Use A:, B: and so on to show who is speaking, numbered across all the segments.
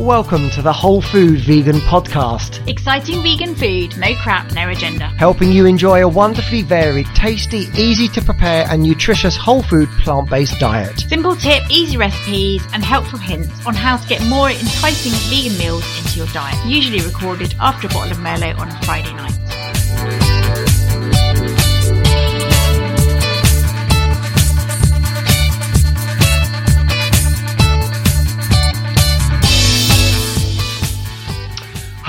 A: Welcome to the Whole Food Vegan Podcast,
B: Exciting vegan food, no crap, no agenda.
A: helping you enjoy a wonderfully varied, tasty, easy to prepare, and nutritious whole food plant based diet.
B: Simple tip, easy recipes, and helpful hints on how to get more enticing vegan meals into your diet. Usually recorded after a bottle of Merlot on a Friday night.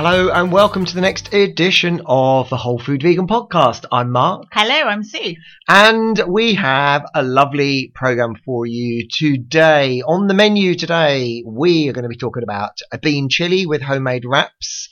A: Hello, and welcome to the next edition of the Whole Food Vegan Podcast. I'm Mark,
B: Hello, I'm Sue.
A: and we have a lovely program for you today. On the menu today, we are going to be talking about a bean chili with homemade wraps.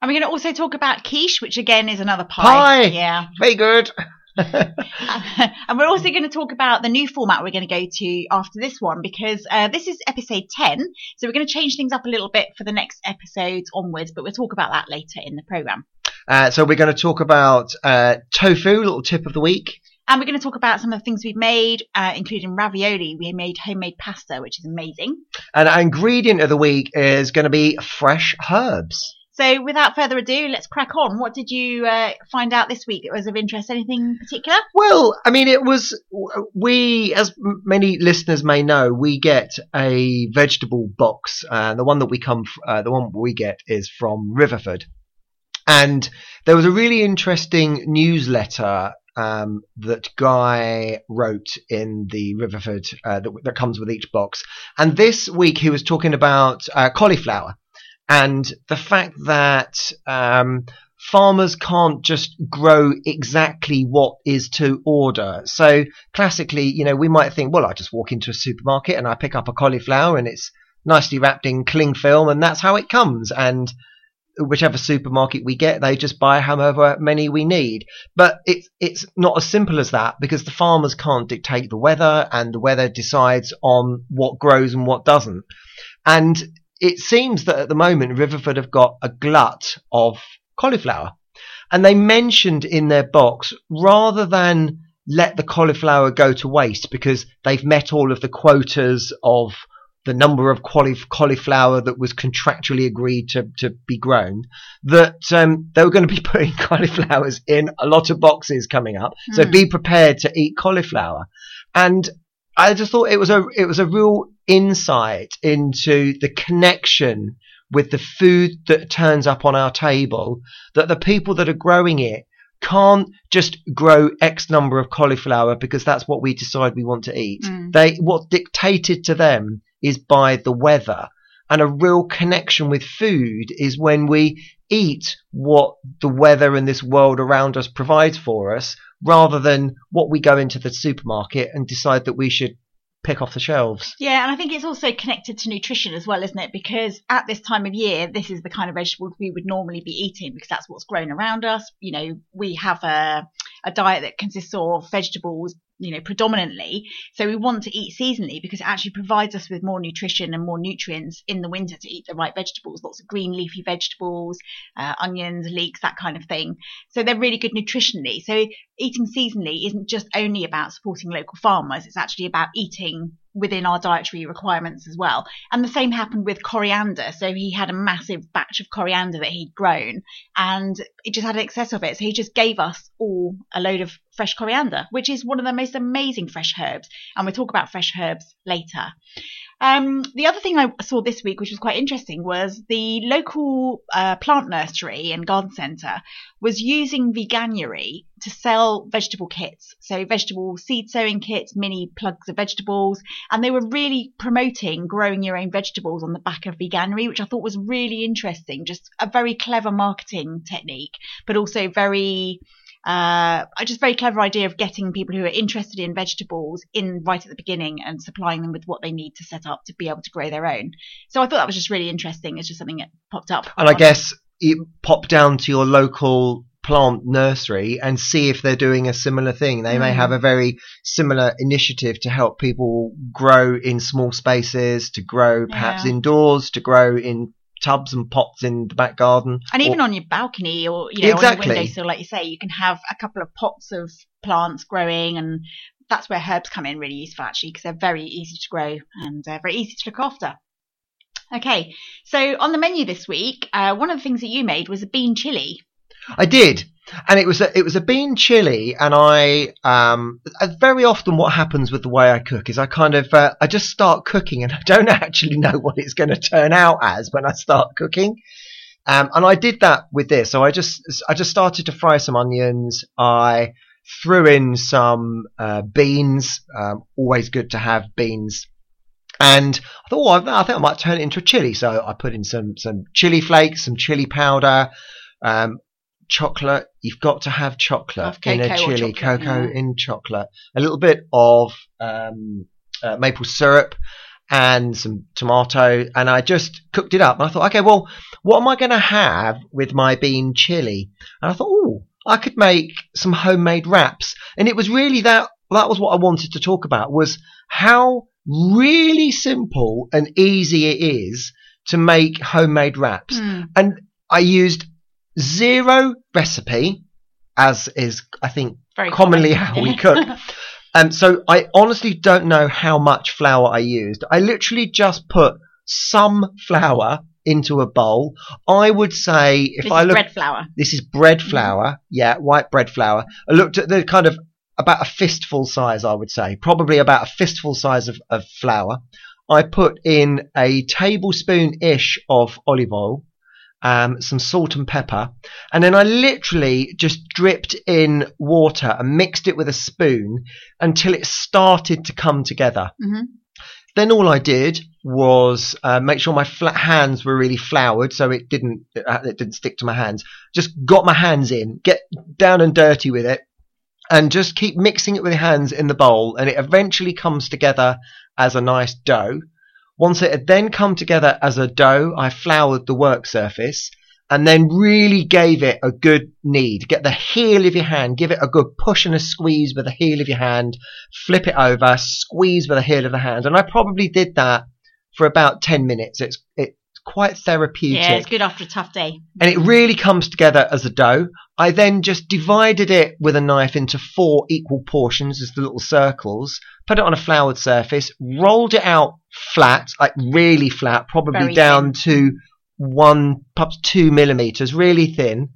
B: And we're going to also talk about quiche, which again is another pie.
A: Pie.
B: Yeah.
A: Very good.
B: And we're also going to talk about the new format we're going to go to after this one because uh, this is episode 10. So we're going to change things up a little bit for the next episodes onwards, but we'll talk about that later in the programme.
A: Uh, so we're going to talk about uh, tofu, little tip of the week.
B: And we're going to talk about some of the things we've made, uh, including ravioli. We made homemade pasta, which is amazing.
A: And our ingredient of the week is going to be fresh herbs.
B: So without further ado, let's crack on. What did you uh, find out this week that was of interest? Anything particular?
A: Well, I mean, it was, we, as many listeners may know, we get a vegetable box. Uh, the one that we come, uh, the one we get is from Riverford. And there was a really interesting newsletter um, that Guy wrote in the Riverford uh, that, that comes with each box. And this week he was talking about uh, cauliflower and the fact that um, farmers can't just grow exactly what is to order. So classically, you know, we might think, well, I just walk into a supermarket and I pick up a cauliflower and it's nicely wrapped in cling film and that's how it comes. And whichever supermarket we get, they just buy however many we need. But it's it's not as simple as that because the farmers can't dictate the weather and the weather decides on what grows and what doesn't. And it seems that at the moment Riverford have got a glut of cauliflower. And they mentioned in their box rather than let the cauliflower go to waste because they've met all of the quotas of the number of cauliflower that was contractually agreed to, to be grown, that um, they were going to be putting cauliflowers in a lot of boxes coming up. So
B: Hmm.
A: be prepared to eat cauliflower. And I just thought it was a it was a real insight into the connection with the food that turns up on our table. That the people that are growing it can't just grow X number of cauliflower because that's what we decide we want to eat.
B: Mm.
A: They what dictated to them is by the weather. And a real connection with food is when we eat what the weather and this world around us provides for us, rather than what we go into the supermarket and decide that we should pick off the shelves.
B: Yeah, and I think it's also connected to nutrition as well, isn't it? Because at this time of year, this is the kind of vegetables we would normally be eating because that's what's grown around us. You know, we have a, a diet that consists of vegetables, you know, predominantly. So we want to eat seasonally because it actually provides us with more nutrition and more nutrients in the winter to eat the right vegetables. Lots of green leafy vegetables, uh, onions, leeks, that kind of thing. So they're really good nutritionally. So eating seasonally isn't just only about supporting local farmers. It's actually about eating within our dietary requirements as well. And the same happened with coriander. So he had a massive batch of coriander that he'd grown and it just had an excess of it. So he just gave us all a load of fresh coriander, which is one of the most amazing fresh herbs. And we'll talk about fresh herbs later. Um, the other thing I saw this week, which was quite interesting, was the local uh, plant nursery and garden centre was using veganuary to sell vegetable kits. So vegetable seed sowing kits, mini plugs of vegetables, and they were really promoting growing your own vegetables on the back of veganuary, which I thought was really interesting. Just a very clever marketing technique, but also very uh, just very clever idea of getting people who are interested in vegetables in right at the beginning and supplying them with what they need to set up to be able to grow their own. So I thought that was just really interesting. It's just something that popped up.
A: And I guess you pop down to your local plant nursery and see if they're doing a similar thing. They may
B: Mm.
A: have a very similar initiative to help people grow in small spaces, to grow perhaps
B: Yeah.
A: indoors, to grow in tubs and pots in the back garden.
B: And even
A: Or-
B: on your balcony or you know
A: Exactly.
B: on your windowsill, like you say, you can have a couple of pots of plants growing, and that's where herbs come in really useful actually because they're very easy to grow and uh, very easy to look after. Okay, so on the menu this week, uh, one of the things that you made was a bean chili.
A: I did, and it was a, it was a bean chili, and I um uh, very often what happens with the way I cook is I kind of uh, I just start cooking and I don't actually know what it's going to turn out as when I start cooking. Um, and I did that with this. So I just I just started to fry some onions. I threw in some uh, beans. Um, always good to have beans. And I thought, oh, I think I might turn it into a chili. So I put in some some chili flakes, some chili powder, um, chocolate. You've got to have chocolate in a chili,
B: chocolate,
A: cocoa
B: yeah.
A: in chocolate. A little bit of um, uh, maple syrup and some tomato, and I just cooked it up. And I thought, okay, well, what am I going to have with my bean chili? And I thought, oh, I could make some homemade wraps. And it was really that. That was what I wanted to talk about. Was how really simple and easy it is to make homemade wraps.
B: Hmm.
A: And I used zero recipe, as is, I think,
B: Very
A: commonly
B: common.
A: how we cook. Um, so I honestly don't know how much flour I used. I literally just put some flour into a bowl. I would say if I look
B: this
A: I
B: is
A: look,
B: bread flour.
A: this is bread flour, yeah, white bread flour. I looked at the kind of about a fistful size, I would say, probably about a fistful size of, of flour. I put in a tablespoon ish of olive oil, um, some salt and pepper, and then I literally just dripped in water and mixed it with a spoon until it started to come together.
B: hmm
A: Then all I did was uh, make sure my flat hands were really floured, so it didn't uh, it didn't stick to my hands. Just got my hands in, get down and dirty with it, and just keep mixing it with your hands in the bowl, and it eventually comes together as a nice dough. Once it had then come together as a dough, I floured the work surface and then really gave it a good knead. Get the heel of your hand, give it a good push and a squeeze with the heel of your hand, flip it over, squeeze with the heel of the hand. And I probably did that for about 10 minutes. It's, it's quite therapeutic
B: Yeah, it's good after a tough day.
A: and it really comes together as a dough. I then just divided it with a knife into four equal portions as the little circles, put it on a floured surface, rolled it out flat, like really flat, probably
B: Very
A: down to one, perhaps two millimeters, really thin.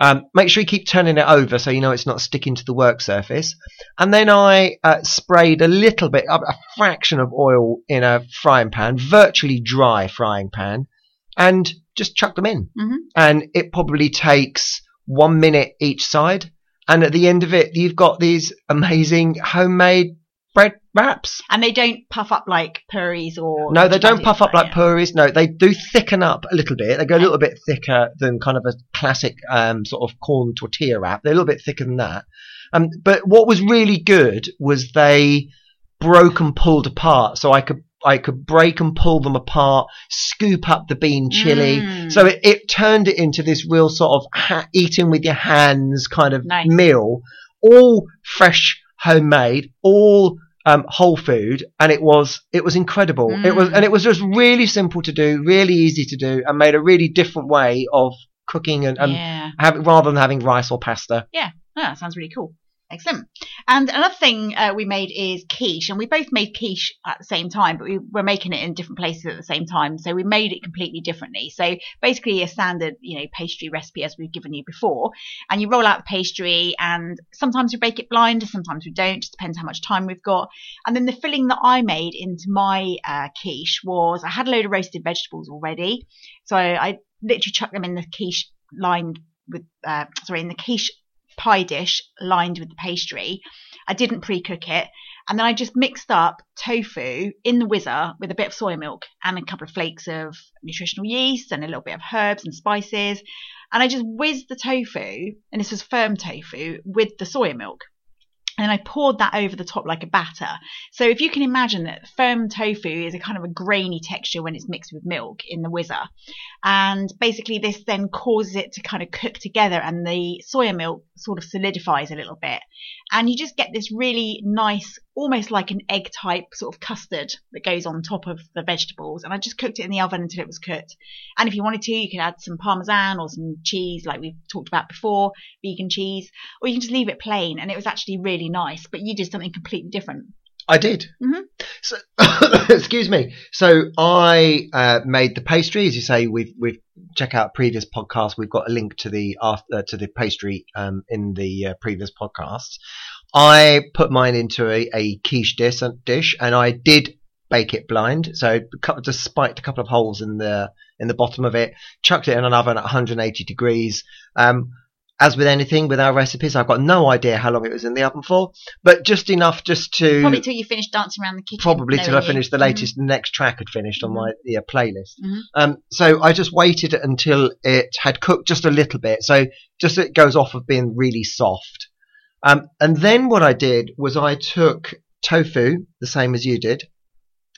A: Um, make sure you keep turning it over so you know it's not sticking to the work surface. And then I uh, sprayed a little bit, a fraction of oil in a frying pan, virtually dry frying pan, and just chuck them in.
B: Mhm.
A: And it probably takes one minute each side. And at the end of it, you've got these amazing homemade bread wraps.
B: And they don't puff up like puris or.
A: No, they don't puff up like
B: yeah.
A: puris. No, they do thicken up a little bit. They go a little bit thicker than kind of a classic um, sort of corn tortilla wrap. They're a little bit thicker than that. Um, but what was really good was they broke and pulled apart, so I could I could break and pull them apart, scoop up the bean chili.
B: Mm.
A: So it, it turned it into this real sort of ha- eating with your hands kind of
B: Nice.
A: meal, all fresh, homemade, all um, whole food, and it was it was incredible. It was
B: Mm.
A: and it was just really simple to do, really easy to do, and made a really different way of cooking and, and
B: yeah.
A: having rather than having rice or pasta.
B: Oh, that sounds really cool. Excellent. And another thing uh, we made is quiche, and we both made quiche at the same time, but we were making it in different places at the same time, so we made it completely differently. So basically, a standard, you know, pastry recipe as we've given you before, and you roll out the pastry, and sometimes we bake it blind, sometimes we don't, just depends how much time we've got. And then the filling that I made into my uh, quiche was I had a load of roasted vegetables already, so I, literally chucked them in the quiche lined with, uh, sorry, in the quiche pie dish lined with the pastry. I didn't pre-cook it, and then I just mixed up tofu in the whizzer with a bit of soy milk and a couple of flakes of nutritional yeast and a little bit of herbs and spices. And I just whizzed the tofu, and this was firm tofu, with the soy milk. And I poured that over the top like a batter. So if you can imagine that firm tofu is a kind of a grainy texture when it's mixed with milk in the whizzer. And basically this then causes it to kind of cook together and the soya milk sort of solidifies a little bit. And you just get this really nice, almost like an egg type sort of custard that goes on top of the vegetables. And I just cooked it in the oven until it was cooked. And if you wanted to, you could add some parmesan or some cheese like we've talked about before, vegan cheese, or you can just leave it plain. And it was actually really nice, but you did something completely different.
A: I did.
B: Mhm.
A: So, excuse me. So I uh, made the pastry, as you say. We've we've check out previous podcasts. We've got a link to the after, uh, to the pastry um, in the uh, previous podcasts. I put mine into a, a quiche dish, dish, and I did bake it blind. So cut- just spiked a couple of holes in the in the bottom of it, chucked it in an oven at 180 degrees. Um, as with anything with our recipes, I've got no idea how long it was in the oven for, but just enough just to
B: Probably till you finish dancing around the kitchen.
A: probably till I finished the
B: Mhm.
A: latest next track had finished on my yeah, playlist.
B: Mhm.
A: Um, so I just waited until it had cooked just a little bit, so just it goes off of being really soft. Um, and then what I did was I took tofu, the same as you did.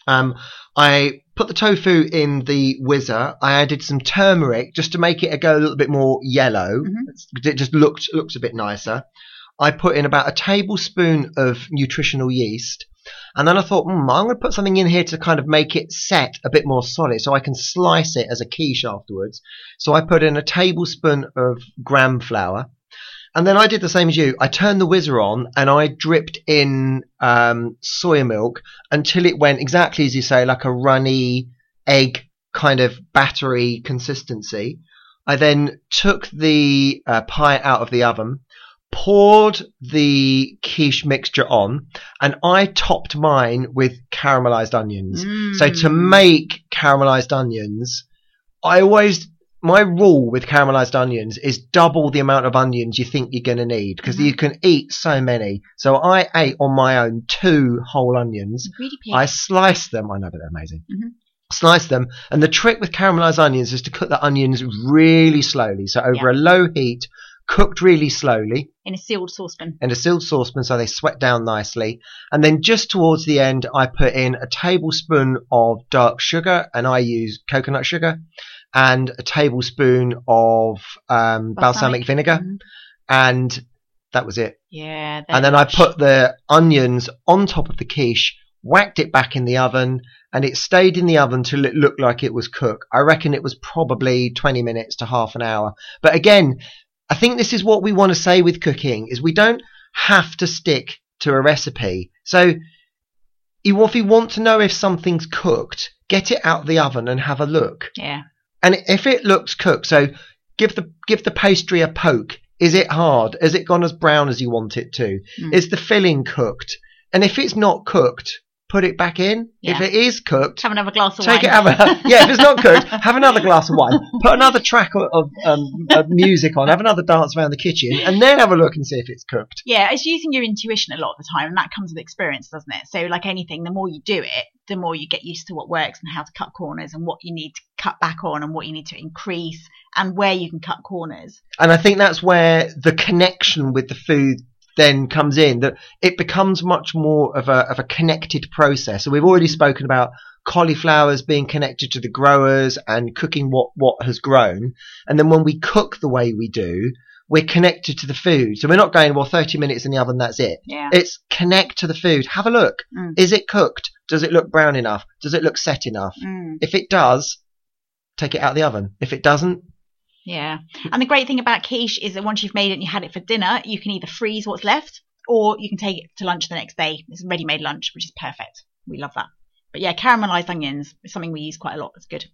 A: Um, I put the tofu in the whizzer. I added some turmeric just to make it go a little bit more yellow.
B: Mhm.
A: It just looked looks a bit nicer. I put in about a tablespoon of nutritional yeast. And then I thought, hmm, I'm going to put something in here to kind of make it set a bit more solid so I can slice it as a quiche afterwards. So I put in a tablespoon of gram flour. And then I did the same as you. I turned the whizzer on and I dripped in um, soya milk until it went exactly as you say, like a runny egg kind of battery consistency. I then took the uh, pie out of the oven, poured the quiche mixture on, and I topped mine with caramelized onions. So to
B: Mm.
A: make caramelized onions, I always my rule with caramelized onions is double the amount of onions you think you're going to need because
B: Mhm.
A: you can eat so many. So I ate on my own two whole onions.
B: Pig.
A: I sliced them. I know, but they're amazing.
B: Mhm.
A: Sliced them, and the trick with caramelized onions is to cook the onions really slowly. So over a low heat, cooked really slowly
B: in a sealed saucepan.
A: in a sealed saucepan so they sweat down nicely. And then just towards the end, I put in a tablespoon of dark sugar, and I use coconut sugar, and a tablespoon of um, balsamic vinegar,
B: Mhm.
A: and that was it.
B: Yeah.
A: And then I put the onions on top of the quiche, whacked it back in the oven, and it stayed in the oven till it looked like it was cooked. I reckon it was probably 20 minutes to half an hour. But again, I think this is what we want to say with cooking is we don't have to stick to a recipe. So if you want to know if something's cooked, get it out of the oven and have a look.
B: Yeah.
A: And if it looks cooked, so give the give the pastry a poke. Is it hard? Has it gone as brown as you want it to?
B: Mm.
A: Is the filling cooked? And if it's not cooked, put it back in. If it is cooked,
B: Have another glass of
A: take
B: wine.
A: it out. of- yeah, if it's not cooked, have another glass of wine. Put another track of, of, um, of music on. Have another dance around the kitchen, and then have a look and see if it's cooked.
B: Yeah, it's using your intuition a lot of the time, and that comes with experience, doesn't it? So, like anything, the more you do it, the more you get used to what works and how to cut corners and what you need to cut back on and what you need to increase and where you can cut corners.
A: And I think that's where the connection with the food then comes in that it becomes much more of a of a connected process. So we've already spoken about cauliflowers being connected to the growers and cooking what what has grown. And then when we cook the way we do, we're connected to the food. So we're not going, well, 30 minutes in the oven, that's it.
B: Yeah.
A: It's connect to the food. Have a look.
B: Mm.
A: Is it cooked? Does it look brown enough? Does it look set enough?
B: Mm,
A: If it does, take it out of the oven. If it doesn't,
B: yeah. And the great thing about quiche is that once you've made it and you had it for dinner, you can either freeze what's left or you can take it to lunch the next day. It's a ready made lunch, which is perfect. We love that. But yeah, caramelized onions is something we use quite a lot. It's good.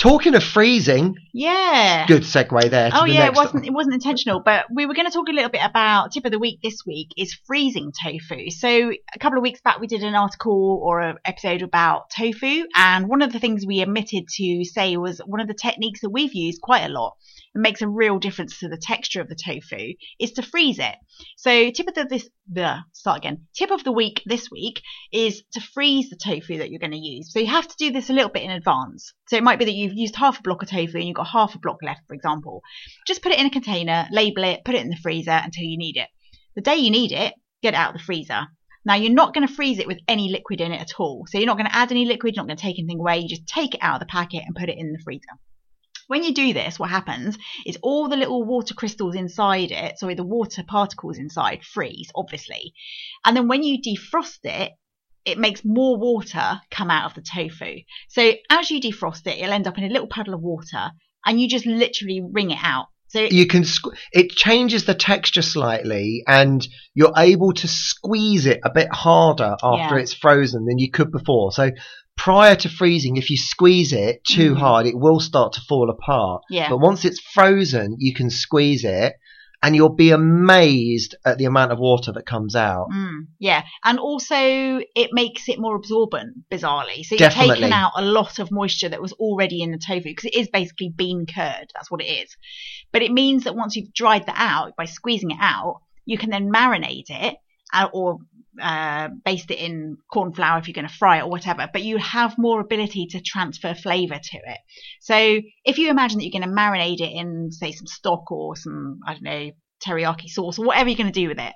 A: Talking of freezing,
B: Yeah.
A: good segue there. To
B: Oh yeah, it wasn't it wasn't intentional, but we were going to talk a little bit about tip of the week this week is freezing tofu. So a couple of weeks back we did an article or an episode about tofu, and one of the things we omitted to say was one of the techniques that we've used quite a lot. It makes a real difference to the texture of the tofu is to freeze it. So tip of the this the start again. Tip of the week this week is to freeze the tofu that you're going to use. So you have to do this a little bit in advance. So it might be that you've used half a block of tofu and you've got half a block left, for example. Just put it in a container, label it, put it in the freezer until you need it. The day you need it, get it out of the freezer. Now you're not going to freeze it with any liquid in it at all. So you're not going to add any liquid, you're not going to take anything away. You just take it out of the packet and put it in the freezer. When you do this, what happens is all the little water crystals inside it, sorry, the water particles inside freeze, obviously. And then when you defrost it, it makes more water come out of the tofu. So as you defrost it, it'll end up in a little puddle of water and you just literally wring it out. So
A: you can squ- it changes the texture slightly and you're able to squeeze it a bit harder after
B: Yeah.
A: it's frozen than you could before so prior to freezing if you squeeze it too
B: Mhm.
A: hard it will start to fall apart
B: yeah,
A: but once it's frozen you can squeeze it and you'll be amazed at the amount of water that comes out
B: Mm, yeah, and also it makes it more absorbent, bizarrely. So you've
A: Definitely.
B: taken out a lot of moisture that was already in the tofu because it is basically bean curd. That's what it is. But it means that once you've dried that out by squeezing it out, you can then marinate it uh, or uh, baste it in corn flour if you're going to fry it or whatever. But you have more ability to transfer flavour to it. So if you imagine that you're going to marinate it in, say, some stock or some, I don't know, teriyaki sauce or whatever you're going to do with it,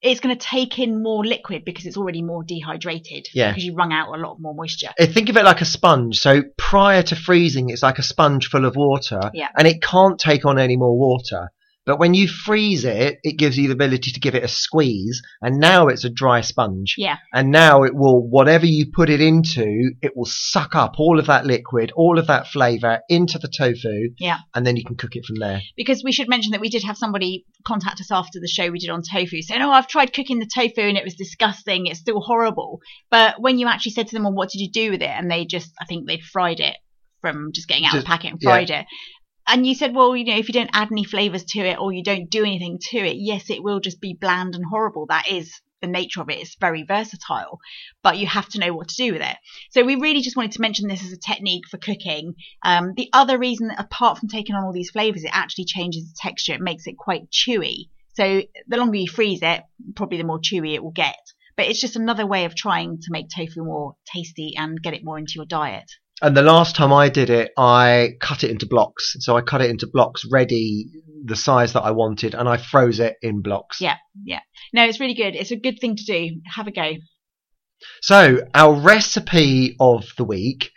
B: it's going to take in more liquid because it's already more dehydrated.
A: Yeah.
B: Because you wrung out a lot more moisture.
A: Uh, Think of it like a sponge. So prior to freezing, it's like a sponge full of water,
B: Yeah.
A: and it can't take on any more water. But when you freeze it, it gives you the ability to give it a squeeze, and now it's a dry sponge.
B: Yeah.
A: And now it will, whatever you put it into, it will suck up all of that liquid, all of that flavour into the tofu.
B: Yeah.
A: And then you can cook it from there.
B: because we should mention that we did have somebody contact us after the show we did on tofu saying, Oh, I've tried cooking the tofu and it was disgusting. It's still horrible. But when you actually said to them, Well, what did you do with it? And they just, I think they'd fried it from just getting out of the packet and
A: yeah.
B: fried it. And you said, well, you know, if you don't add any flavors to it or you don't do anything to it, yes, it will just be bland and horrible. That is the nature of it. It's very versatile, but you have to know what to do with it. So we really just wanted to mention this as a technique for cooking. Um, the other reason, apart from taking on all these flavors, it actually changes the texture. It makes it quite chewy. So the longer you freeze it, probably the more chewy it will get. But it's just another way of trying to make tofu more tasty and get it more into your diet.
A: And the last time I did it, I cut it into blocks. So I cut it into blocks ready, the size that I wanted, and I froze it in blocks.
B: Yeah, yeah. No, it's really good. It's a good thing to do. Have a go.
A: So our recipe of the week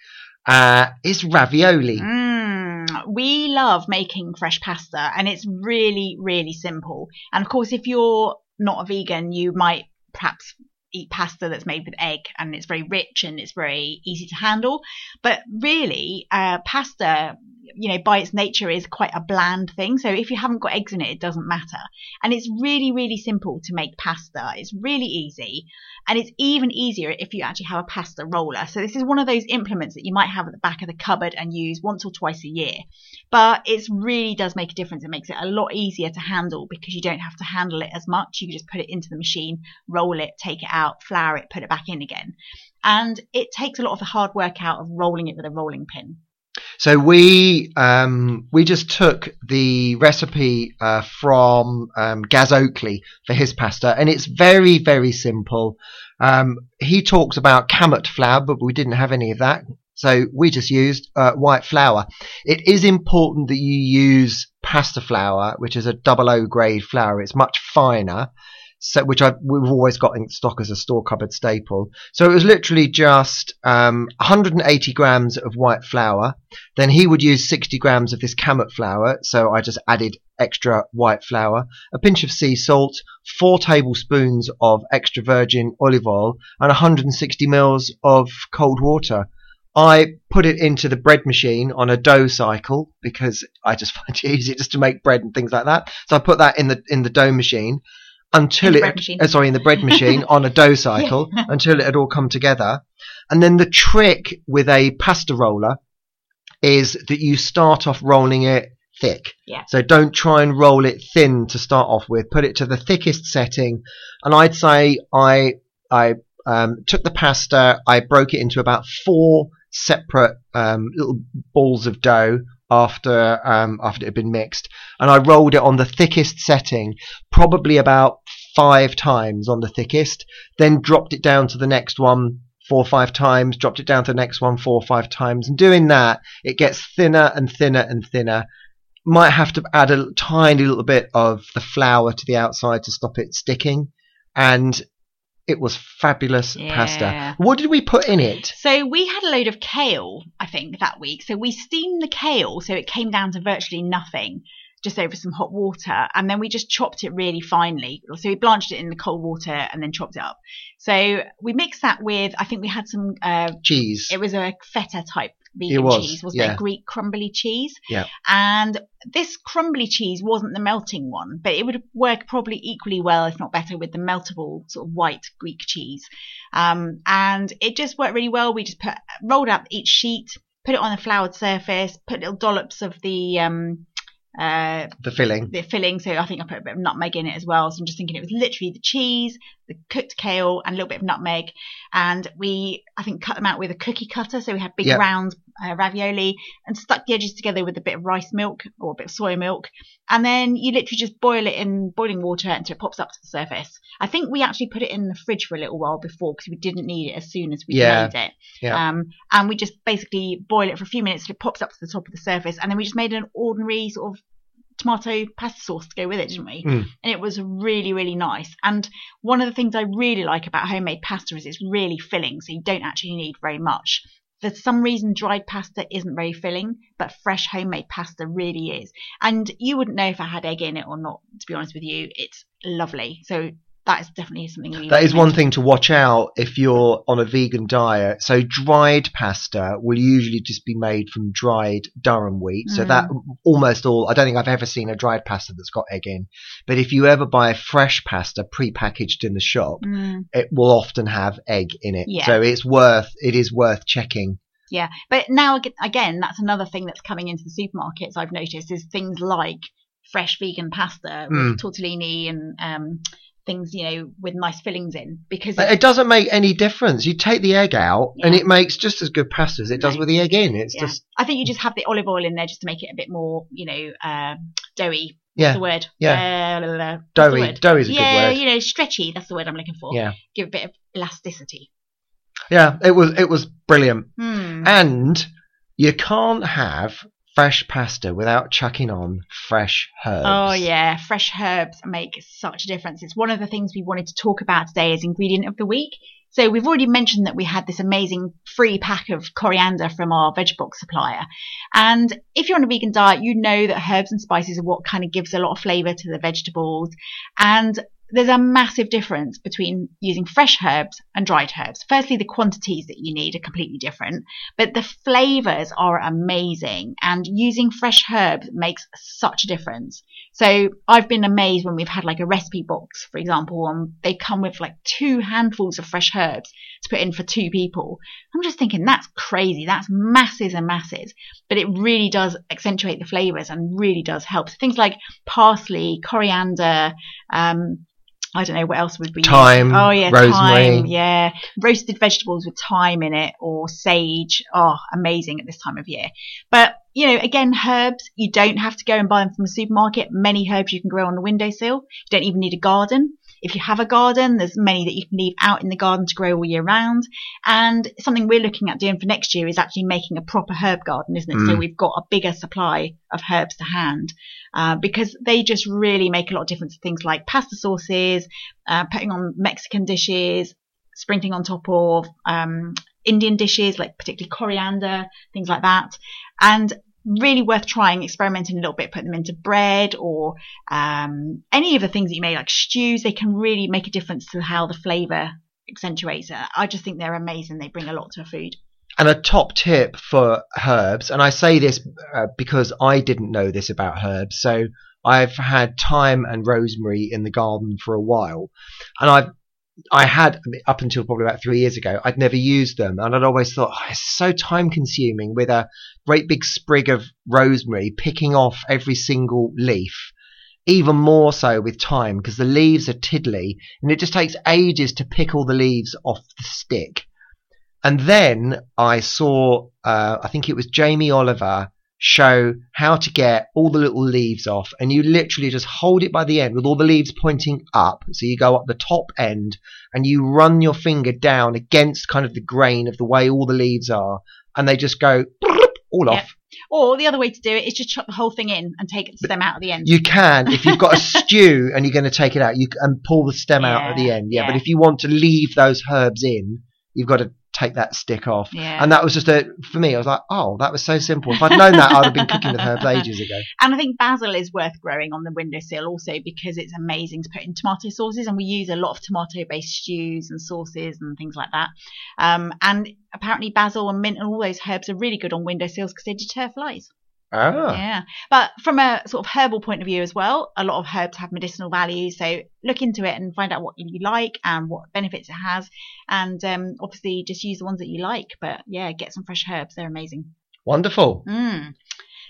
A: uh, is ravioli.
B: Mm, we love making fresh pasta and it's really, really simple. And of course, if you're not a vegan, you might perhaps eat pasta that's made with egg and it's very rich and it's very easy to handle. But really, uh, pasta, you know, by its nature is quite a bland thing. So if you haven't got eggs in it, it doesn't matter. And it's really, really simple to make pasta. It's really easy. And it's even easier if you actually have a pasta roller. So this is one of those implements that you might have at the back of the cupboard and use once or twice a year. But it really does make a difference. It makes it a lot easier to handle because you don't have to handle it as much. You can just put it into the machine, roll it, take it out, flour it, put it back in again. And it takes a lot of the hard work out of rolling it with a rolling pin.
A: So we um, we just took the recipe uh, from um, Gaz Oakley for his pasta, and it's very very simple. Um, he talks about kamut flour, but we didn't have any of that, so we just used uh, white flour. It is important that you use pasta flour, which is a double O grade flour. It's much finer. Which I've, we've always got in stock as a store cupboard staple. So it was literally just um, 180 grams of white flour, then he would use 60 grams of this kamut flour, so I just added extra white flour, a pinch of sea salt, four tablespoons of extra virgin olive oil, and 160 mils of cold water. I put it into the bread machine on a dough cycle because I just find it easier just to make bread and things like that. So I put that in the in the dough machine until it uh, sorry in the bread machine on a dough cycle until it had all come together. And then the trick with a pasta roller is that you start off rolling it thick.
B: Yeah.
A: So don't try and roll it thin to start off with. Put it to the thickest setting. And I'd say I I um, took the pasta, I broke it into about four separate um, little balls of dough after um, after it had been mixed, and I rolled it on the thickest setting, probably about five times on the thickest. Then dropped it down to the next one four or five times, dropped it down to the next one four or five times, and doing that, it gets thinner and thinner and thinner. Might have to add a tiny little bit of the flour to the outside to stop it sticking, and it was fabulous
B: Yeah.
A: pasta. What did we put in it?
B: So we had a load of kale, I think, that week. So we steamed the kale, so it came down to virtually nothing, just over some hot water, and then we just chopped it really finely. So we blanched it in the cold water and then chopped it up. So we mixed that with, I think we had some, uh,
A: Cheese.
B: it was a feta type vegan
A: was,
B: cheese, wasn't
A: yeah.
B: it? Greek crumbly cheese.
A: Yeah.
B: And this crumbly cheese wasn't the melting one, but it would work probably equally well, if not better, with the meltable sort of white Greek cheese. Um, and it just worked really well. We just put rolled out each sheet, put it on a floured surface, put little dollops of the um, uh,
A: The filling.
B: the filling. So I think I put a bit of nutmeg in it as well. So I'm just thinking it was literally the cheese, the cooked kale, and a little bit of nutmeg. And we, I think, cut them out with a cookie cutter. So we had big
A: Yeah.
B: round uh, ravioli and stuck the edges together with a bit of rice milk or a bit of soy milk. And then you literally just boil it in boiling water until it pops up to the surface. I think we actually put it in the fridge for a little while before because we didn't need it as soon as we
A: Yeah.
B: made it.
A: Yeah.
B: Um, and we just basically boil it for a few minutes till it pops up to the top of the surface. And then we just made an ordinary sort of tomato pasta sauce to go with it, didn't we?
A: Mm.
B: And it was really, really nice. And one of the things I really like about homemade pasta is it's really filling, so you don't actually need very much. For some reason, dried pasta isn't very filling, but fresh homemade pasta really is. And you wouldn't know if I had egg in it or not, to be honest with you. It's lovely. So that is definitely something we
A: That is one thing to watch out if you're on a vegan diet. So dried pasta will usually just be made from dried durum wheat. So
B: Mm.
A: that almost all, I don't think I've ever seen a dried pasta that's got egg in. But if you ever buy fresh pasta pre-packaged in the shop,
B: Mm.
A: it will often have egg in it.
B: Yeah.
A: So it's worth, it is worth checking.
B: Yeah, but now again, that's another thing that's coming into the supermarkets. I've noticed is things like fresh vegan pasta with
A: Mm.
B: tortellini and um, things, you know, with nice fillings in. Because
A: But It doesn't make any difference. You take the egg out and it makes just as good pasta as it does
B: Right.
A: with the egg in. It's
B: yeah.
A: just,
B: I think you just have the olive oil in there just to make it a bit more, you know, um doughy.
A: yeah,
B: The word,
A: yeah.
B: Uh, la, la, la.
A: Doughy. Doughy is a
B: yeah,
A: good word.
B: you know, stretchy. That's the word I'm looking for.
A: Yeah.
B: Give a bit of elasticity.
A: Yeah, it was, it was brilliant.
B: Hmm.
A: And you can't have fresh pasta without chucking on fresh herbs.
B: Oh yeah, fresh herbs make such a difference. It's one of the things we wanted to talk about today as ingredient of the week. So we've already mentioned that we had this amazing free pack of coriander from our veg box supplier. And if you're on a vegan diet, you know that herbs and spices are what kind of gives a lot of flavor to the vegetables. And there's a massive difference between using fresh herbs and dried herbs. Firstly, the quantities that you need are completely different, but the flavors are amazing and using fresh herbs makes such a difference. So I've been amazed when we've had like a recipe box, for example, and they come with like two handfuls of fresh herbs to put in for two people. I'm just thinking that's crazy. That's masses and masses, but it really does accentuate the flavors and really does help. So things like parsley, coriander, um, I don't know what else would be
A: Thyme,
B: Oh yeah,
A: rosemary.
B: thyme. Yeah, roasted vegetables with thyme in it or sage. Oh, amazing at this time of year. But you know, again, herbs. You don't have to go and buy them from a supermarket. Many herbs you can grow on the windowsill. You don't even need a garden. If you have a garden, there's many that you can leave out in the garden to grow all year round. And something we're looking at doing for next year is actually making a proper herb garden, isn't it? So
A: Mm.
B: we've got a bigger supply of herbs to hand uh, because they just really make a lot of difference. To things like pasta sauces, uh, putting on Mexican dishes, sprinkling on top of um, Indian dishes, like particularly coriander, things like that. And really worth trying, experimenting a little bit, putting them into bread or um, any of the things that you make, like stews. They can really make a difference to how the flavour accentuates it. I just think they're amazing. They bring a lot to a food.
A: And a top tip for herbs, and I say this uh, because I didn't know this about herbs. So I've had thyme and rosemary in the garden for a while, and I've I had up until probably about three years ago. I'd never used them, and I'd always thought oh, it's so time consuming with a great big sprig of rosemary picking off every single leaf. Even more so with thyme because the leaves are tiddly, and it just takes ages to pick all the leaves off the stick. And then I saw, uh, I think it was Jamie Oliver show how to get all the little leaves off. And you literally just hold it by the end with all the leaves pointing up. So you go up the top end and you run your finger down against kind of the grain of the way all the leaves are. And they just go all
B: Yeah.
A: off.
B: Or the other way to do it is just chuck the whole thing in and take the stem out at the end.
A: You can, if you've got a stew and you're going to take it out, you can and pull the stem out at the end. Yeah, but if you want to leave those herbs in, you've got to take that stick off.
B: Yeah.
A: And that was just a for me. I was like, oh, that was so simple. If I'd known that, I'd have been cooking with herbs ages ago.
B: And I think basil is worth growing on the windowsill also because it's amazing to put in tomato sauces, and we use a lot of tomato-based stews and sauces and things like that. Um, and apparently basil and mint and all those herbs are really good on windowsills because they deter flies.
A: Ah,
B: Yeah. But from a sort of herbal point of view as well, a lot of herbs have medicinal value. So look into it and find out what you like and what benefits it has. And um, obviously just use the ones that you like. But yeah, get some fresh herbs. They're amazing.
A: wonderful.
B: Mm.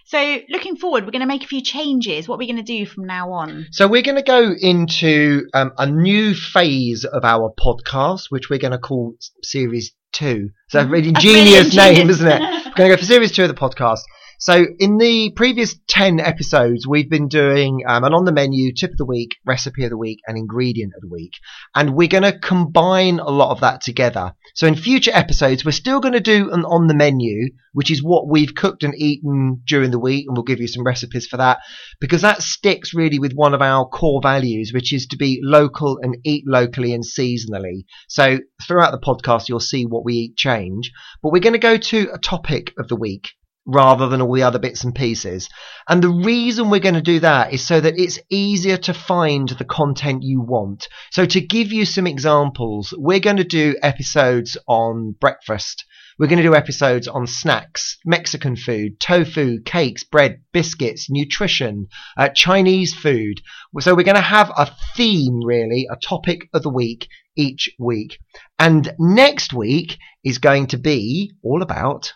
B: So looking forward, we're going to make a few changes. What are we going to do from now on?
A: So we're going to go into um, a new phase of our podcast, which we're going to call Series Two. So a really ingenious
B: really
A: name, isn't it? We're going to go for Series Two of the podcast. So in the previous ten episodes, we've been doing um, an on the menu tip of the week, recipe of the week, and ingredient of the week, and we're going to combine a lot of that together. So in future episodes, we're still going to do an on the menu, which is what we've cooked and eaten during the week, and we'll give you some recipes for that because that sticks really with one of our core values, which is to be local and eat locally and seasonally. So throughout the podcast, you'll see what we eat change, but we're going to go to a topic of the week rather than all the other bits and pieces. And the reason we're going to do that is so that it's easier to find the content you want. So to give you some examples, we're going to do episodes on breakfast. We're going to do episodes on snacks, Mexican food, tofu, cakes, bread, biscuits, nutrition, uh, Chinese food. So we're going to have a theme, really, a topic of the week each week. And next week is going to be all about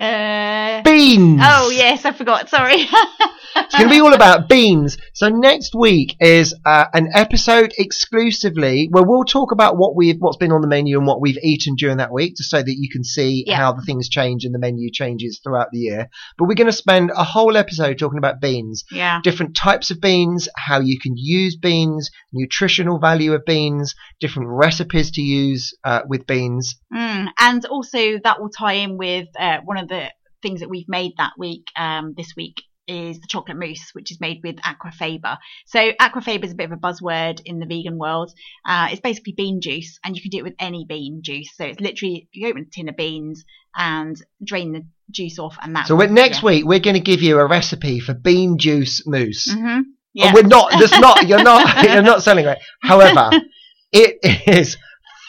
B: Uh,
A: beans.
B: oh, yes, I forgot. Sorry.
A: It's going to be all about beans. So next week is uh, an episode exclusively where we'll talk about what we've what's been on the menu and what we've eaten during that week, just so that you can see
B: Yeah.
A: how the things change and the menu changes throughout the year. But we're going to spend a whole episode talking about beans,
B: yeah.
A: different types of beans, how you can use beans, nutritional value of beans, different recipes to use uh, with beans.
B: Mm. And also that will tie in with uh, one of the things that we've made that week, um, this week is the chocolate mousse, which is made with aquafaba. So aquafaba is a bit of a buzzword in the vegan world. Uh, it's basically bean juice, and you can do it with any bean juice. So it's literally you open a tin of beans and drain the juice off, and that.
A: So next week we're going to give you a recipe for bean juice mousse.
B: hmm
A: And
B: Yeah.
A: we're not. That's not. You're not. You're not selling it. However, it is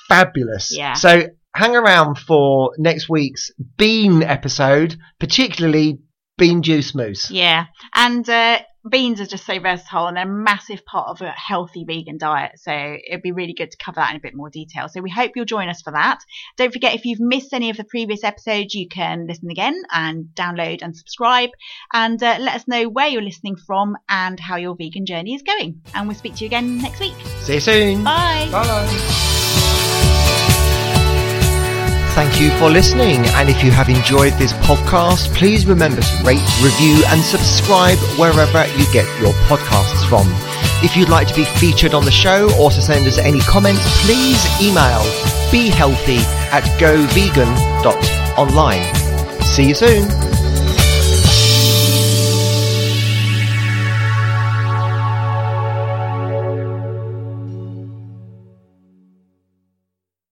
A: fabulous.
B: Yeah.
A: So hang around for next week's bean episode, particularly bean juice mousse.
B: Yeah, and uh, beans are just so versatile and they're a massive part of a healthy vegan diet. So it'd be really good to cover that in a bit more detail. So we hope you'll join us for that. Don't forget, if you've missed any of the previous episodes, you can listen again and download and subscribe. And uh, let us know where you're listening from and how your vegan journey is going. And we'll speak to you again next week.
A: See you soon.
B: Bye.
A: Bye. Thank you for listening. And if you have enjoyed this podcast, please remember to rate, review, and subscribe wherever you get your podcasts from. If you'd like to be featured on the show or to send us any comments, please email behealthy at govegan.online. See you soon.